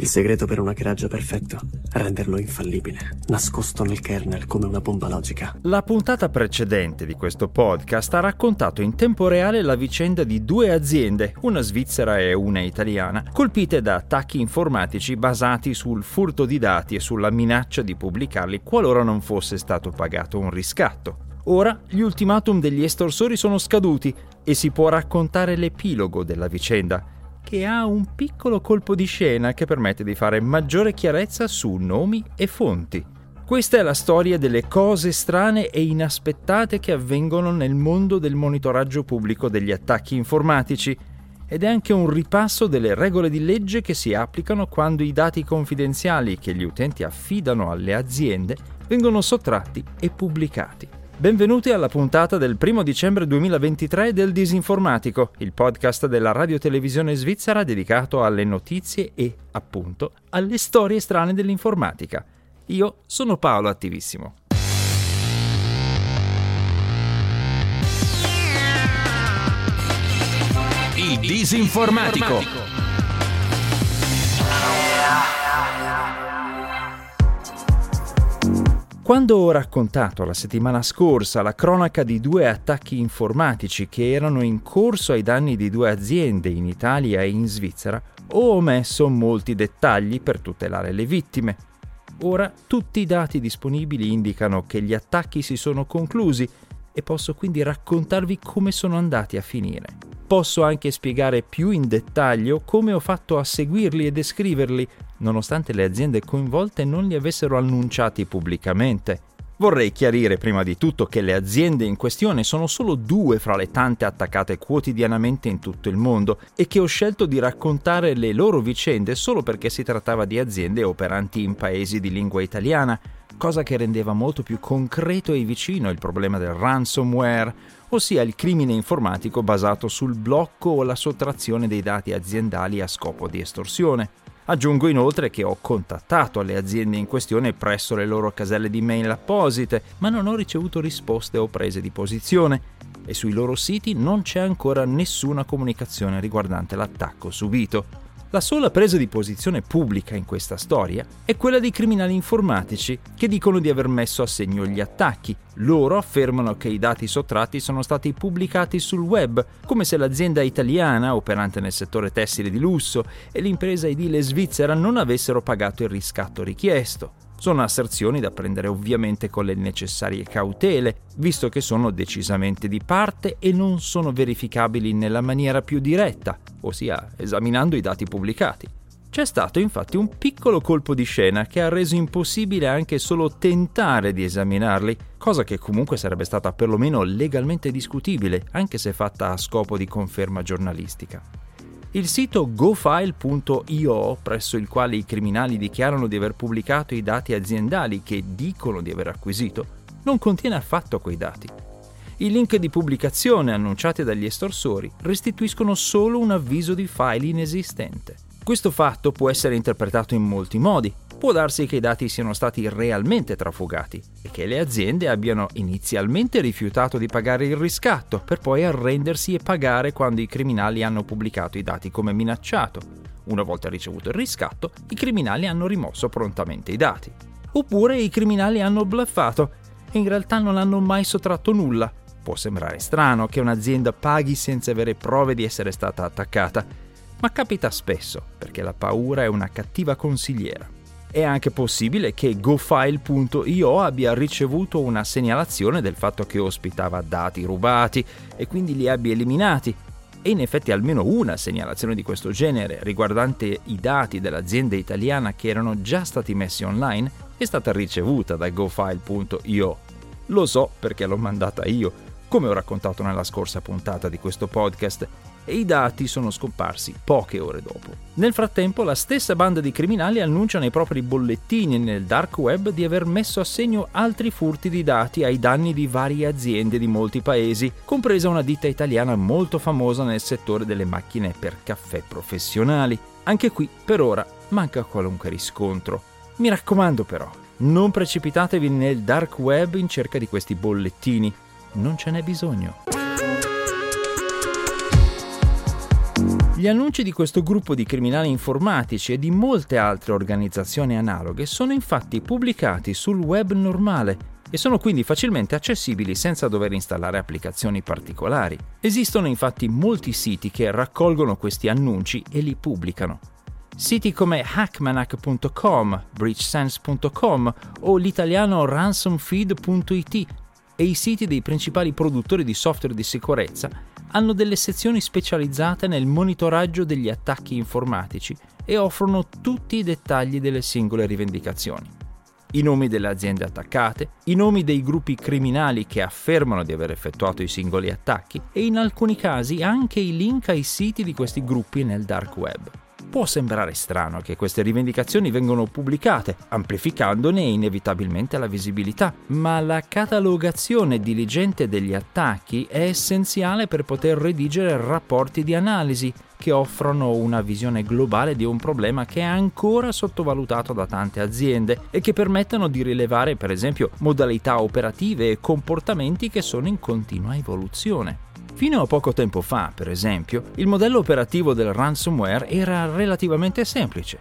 Il segreto per un hackeraggio perfetto renderlo infallibile, nascosto nel kernel come una bomba logica. La puntata precedente di questo podcast ha raccontato in tempo reale la vicenda di due aziende, una svizzera e una italiana, colpite da attacchi informatici basati sul furto di dati e sulla minaccia di pubblicarli qualora non fosse stato pagato un riscatto. Ora gli ultimatum degli estorsori sono scaduti e si può raccontare l'epilogo della vicenda, che ha un piccolo colpo di scena che permette di fare maggiore chiarezza su nomi e fonti. Questa è la storia delle cose strane e inaspettate che avvengono nel mondo del monitoraggio pubblico degli attacchi informatici ed è anche un ripasso delle regole di legge che si applicano quando i dati confidenziali che gli utenti affidano alle aziende vengono sottratti e pubblicati. Benvenuti alla puntata del 1 dicembre 2023 del Disinformatico, il podcast della radiotelevisione svizzera dedicato alle notizie e, appunto, alle storie strane dell'informatica. Io sono Paolo Attivissimo. Il Disinformatico. Quando ho raccontato la settimana scorsa la cronaca di due attacchi informatici che erano in corso ai danni di due aziende in Italia e in Svizzera, ho omesso molti dettagli per tutelare le vittime. Ora tutti i dati disponibili indicano che gli attacchi si sono conclusi e posso quindi raccontarvi come sono andati a finire. Posso anche spiegare più in dettaglio come ho fatto a seguirli e descriverli, nonostante le aziende coinvolte non li avessero annunciati pubblicamente. Vorrei chiarire prima di tutto che le aziende in questione sono solo due fra le tante attaccate quotidianamente in tutto il mondo e che ho scelto di raccontare le loro vicende solo perché si trattava di aziende operanti in paesi di lingua italiana, cosa che rendeva molto più concreto e vicino il problema del ransomware, ossia il crimine informatico basato sul blocco o la sottrazione dei dati aziendali a scopo di estorsione. Aggiungo inoltre che ho contattato le aziende in questione presso le loro caselle di mail apposite, ma non ho ricevuto risposte o prese di posizione e sui loro siti non c'è ancora nessuna comunicazione riguardante l'attacco subito. La sola presa di posizione pubblica in questa storia è quella dei criminali informatici che dicono di aver messo a segno gli attacchi. Loro affermano che i dati sottratti sono stati pubblicati sul web, come se l'azienda italiana, operante nel settore tessile di lusso, e l'impresa edile svizzera non avessero pagato il riscatto richiesto. Sono asserzioni da prendere ovviamente con le necessarie cautele, visto che sono decisamente di parte e non sono verificabili nella maniera più diretta, ossia esaminando i dati pubblicati. C'è stato infatti un piccolo colpo di scena che ha reso impossibile anche solo tentare di esaminarli, cosa che comunque sarebbe stata perlomeno legalmente discutibile, anche se fatta a scopo di conferma giornalistica. Il sito gofile.io, presso il quale i criminali dichiarano di aver pubblicato i dati aziendali che dicono di aver acquisito, non contiene affatto quei dati. I link di pubblicazione annunciati dagli estorsori restituiscono solo un avviso di file inesistente. Questo fatto può essere interpretato in molti modi, può darsi che i dati siano stati realmente trafugati e che le aziende abbiano inizialmente rifiutato di pagare il riscatto per poi arrendersi e pagare quando i criminali hanno pubblicato i dati come minacciato. Una volta ricevuto il riscatto, i criminali hanno rimosso prontamente i dati. Oppure i criminali hanno bluffato e in realtà non hanno mai sottratto nulla. Può sembrare strano che un'azienda paghi senza avere prove di essere stata attaccata, ma capita spesso perché la paura è una cattiva consigliera. È anche possibile che GoFile.io abbia ricevuto una segnalazione del fatto che ospitava dati rubati e quindi li abbia eliminati. E in effetti almeno una segnalazione di questo genere riguardante i dati dell'azienda italiana che erano già stati messi online è stata ricevuta da GoFile.io. Lo so perché l'ho mandata io, come ho raccontato nella scorsa puntata di questo podcast, e i dati sono scomparsi poche ore dopo. Nel frattempo la stessa banda di criminali annuncia nei propri bollettini nel dark web di aver messo a segno altri furti di dati ai danni di varie aziende di molti paesi, compresa una ditta italiana molto famosa nel settore delle macchine per caffè professionali. Anche qui, per ora, manca qualunque riscontro. Mi raccomando però, non precipitatevi nel dark web in cerca di questi bollettini, non ce n'è bisogno. Gli annunci di questo gruppo di criminali informatici e di molte altre organizzazioni analoghe sono infatti pubblicati sul web normale e sono quindi facilmente accessibili senza dover installare applicazioni particolari. Esistono infatti molti siti che raccolgono questi annunci e li pubblicano. Siti come hackmanac.com, breachsense.com o l'italiano ransomfeed.it e i siti dei principali produttori di software di sicurezza hanno delle sezioni specializzate nel monitoraggio degli attacchi informatici e offrono tutti i dettagli delle singole rivendicazioni i nomi delle aziende attaccate, i nomi dei gruppi criminali che affermano di aver effettuato i singoli attacchi e in alcuni casi anche i link ai siti di questi gruppi nel dark web. Può sembrare strano che queste rivendicazioni vengano pubblicate, amplificandone inevitabilmente la visibilità, ma la catalogazione diligente degli attacchi è essenziale per poter redigere rapporti di analisi che offrono una visione globale di un problema che è ancora sottovalutato da tante aziende e che permettono di rilevare per esempio modalità operative e comportamenti che sono in continua evoluzione. Fino a poco tempo fa, per esempio, il modello operativo del ransomware era relativamente semplice.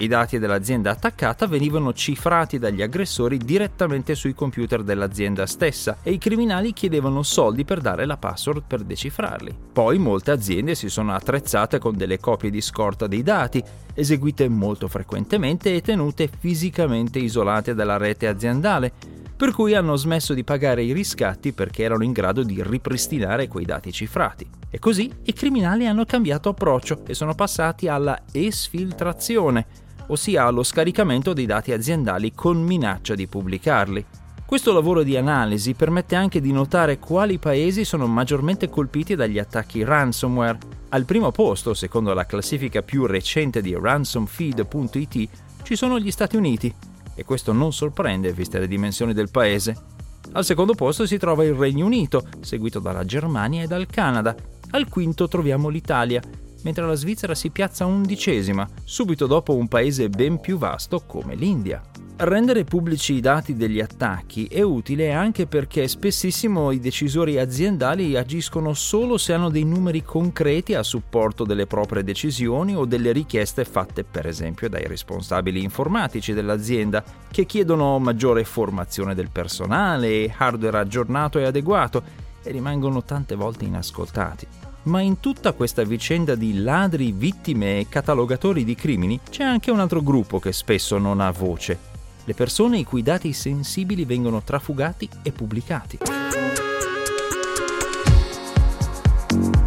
I dati dell'azienda attaccata venivano cifrati dagli aggressori direttamente sui computer dell'azienda stessa e i criminali chiedevano soldi per dare la password per decifrarli. Poi molte aziende si sono attrezzate con delle copie di scorta dei dati, eseguite molto frequentemente e tenute fisicamente isolate dalla rete aziendale, per cui hanno smesso di pagare i riscatti perché erano in grado di ripristinare quei dati cifrati. E così i criminali hanno cambiato approccio e sono passati alla esfiltrazione, ossia allo scaricamento dei dati aziendali con minaccia di pubblicarli. Questo lavoro di analisi permette anche di notare quali paesi sono maggiormente colpiti dagli attacchi ransomware. Al primo posto, secondo la classifica più recente di ransomfeed.it, ci sono gli Stati Uniti, e questo non sorprende viste le dimensioni del paese. Al secondo posto si trova il Regno Unito, seguito dalla Germania e dal Canada. Al quinto troviamo l'Italia, mentre la Svizzera si piazza undicesima, subito dopo un paese ben più vasto come l'India. Rendere pubblici i dati degli attacchi è utile anche perché spessissimo i decisori aziendali agiscono solo se hanno dei numeri concreti a supporto delle proprie decisioni o delle richieste fatte per esempio dai responsabili informatici dell'azienda che chiedono maggiore formazione del personale, hardware aggiornato e adeguato e rimangono tante volte inascoltati. Ma in tutta questa vicenda di ladri, vittime e catalogatori di crimini c'è anche un altro gruppo che spesso non ha voce le persone i cui dati sensibili vengono trafugati e pubblicati.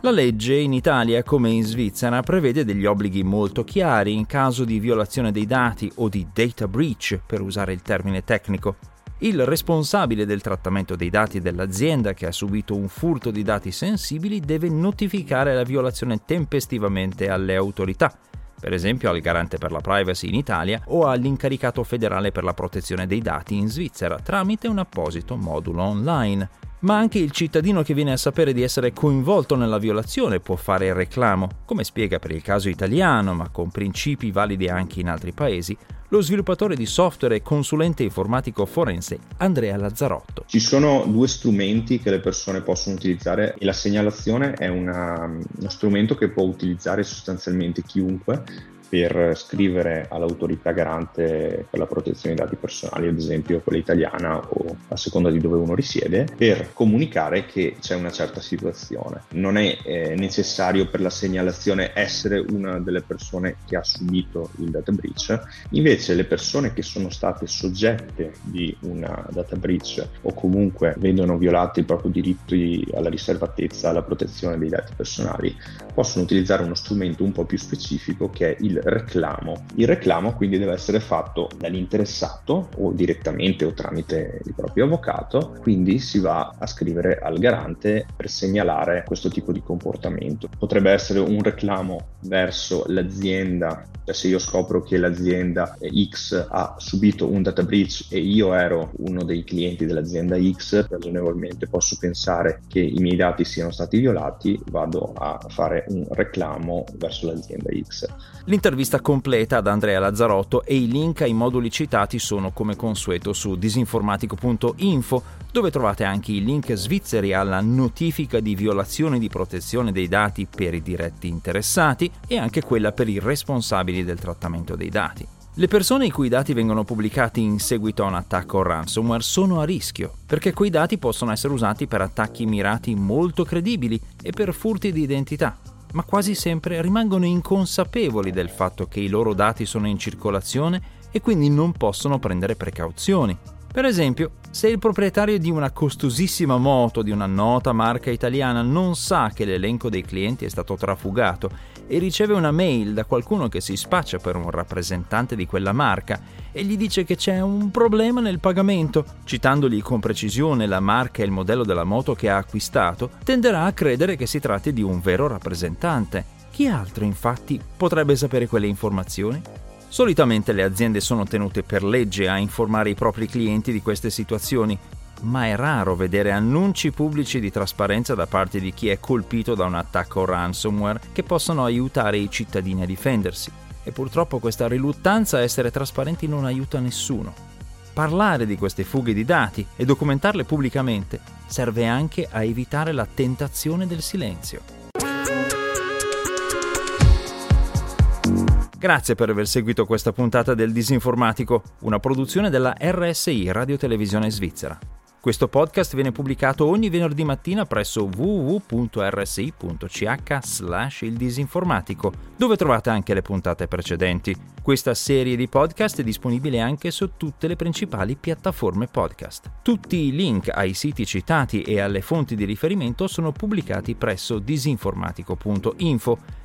La legge in Italia come in Svizzera prevede degli obblighi molto chiari in caso di violazione dei dati o di data breach, per usare il termine tecnico. Il responsabile del trattamento dei dati dell'azienda che ha subito un furto di dati sensibili deve notificare la violazione tempestivamente alle autorità per esempio al garante per la privacy in Italia o all'incaricato federale per la protezione dei dati in Svizzera tramite un apposito modulo online ma anche il cittadino che viene a sapere di essere coinvolto nella violazione può fare il reclamo, come spiega per il caso italiano, ma con principi validi anche in altri paesi, lo sviluppatore di software e consulente informatico forense Andrea Lazzarotto. Ci sono due strumenti che le persone possono utilizzare e la segnalazione è una, uno strumento che può utilizzare sostanzialmente chiunque per scrivere all'autorità garante per la protezione dei dati personali, ad esempio quella italiana o a seconda di dove uno risiede, per comunicare che c'è una certa situazione. Non è eh, necessario per la segnalazione essere una delle persone che ha subito il data breach, invece le persone che sono state soggette di una data breach o comunque vedono violati i propri diritti alla riservatezza, alla protezione dei dati personali, possono utilizzare uno strumento un po' più specifico che è il reclamo. Il reclamo quindi deve essere fatto dall'interessato o direttamente o tramite il proprio avvocato, quindi si va a scrivere al garante per segnalare questo tipo di comportamento. Potrebbe essere un reclamo verso l'azienda, cioè se io scopro che l'azienda X ha subito un data breach e io ero uno dei clienti dell'azienda X, ragionevolmente posso pensare che i miei dati siano stati violati, vado a fare un reclamo verso l'azienda X. L'inter- L'intervista completa ad Andrea Lazzarotto e i link ai moduli citati sono come consueto su disinformatico.info, dove trovate anche i link svizzeri alla notifica di violazione di protezione dei dati per i diretti interessati e anche quella per i responsabili del trattamento dei dati. Le persone i cui dati vengono pubblicati in seguito a un attacco ransomware sono a rischio, perché quei dati possono essere usati per attacchi mirati molto credibili e per furti di identità, ma quasi sempre rimangono inconsapevoli del fatto che i loro dati sono in circolazione e quindi non possono prendere precauzioni. Per esempio, se il proprietario di una costosissima moto di una nota marca italiana non sa che l'elenco dei clienti è stato trafugato e riceve una mail da qualcuno che si spaccia per un rappresentante di quella marca e gli dice che c'è un problema nel pagamento, citandogli con precisione la marca e il modello della moto che ha acquistato, tenderà a credere che si tratti di un vero rappresentante. Chi altro infatti potrebbe sapere quelle informazioni? Solitamente le aziende sono tenute per legge a informare i propri clienti di queste situazioni, ma è raro vedere annunci pubblici di trasparenza da parte di chi è colpito da un attacco ransomware che possano aiutare i cittadini a difendersi. E purtroppo questa riluttanza a essere trasparenti non aiuta nessuno. Parlare di queste fughe di dati e documentarle pubblicamente serve anche a evitare la tentazione del silenzio. Grazie per aver seguito questa puntata del Disinformatico, una produzione della RSI Radio Televisione Svizzera. Questo podcast viene pubblicato ogni venerdì mattina presso www.rsi.ch slash il disinformatico, dove trovate anche le puntate precedenti. Questa serie di podcast è disponibile anche su tutte le principali piattaforme podcast. Tutti i link ai siti citati e alle fonti di riferimento sono pubblicati presso disinformatico.info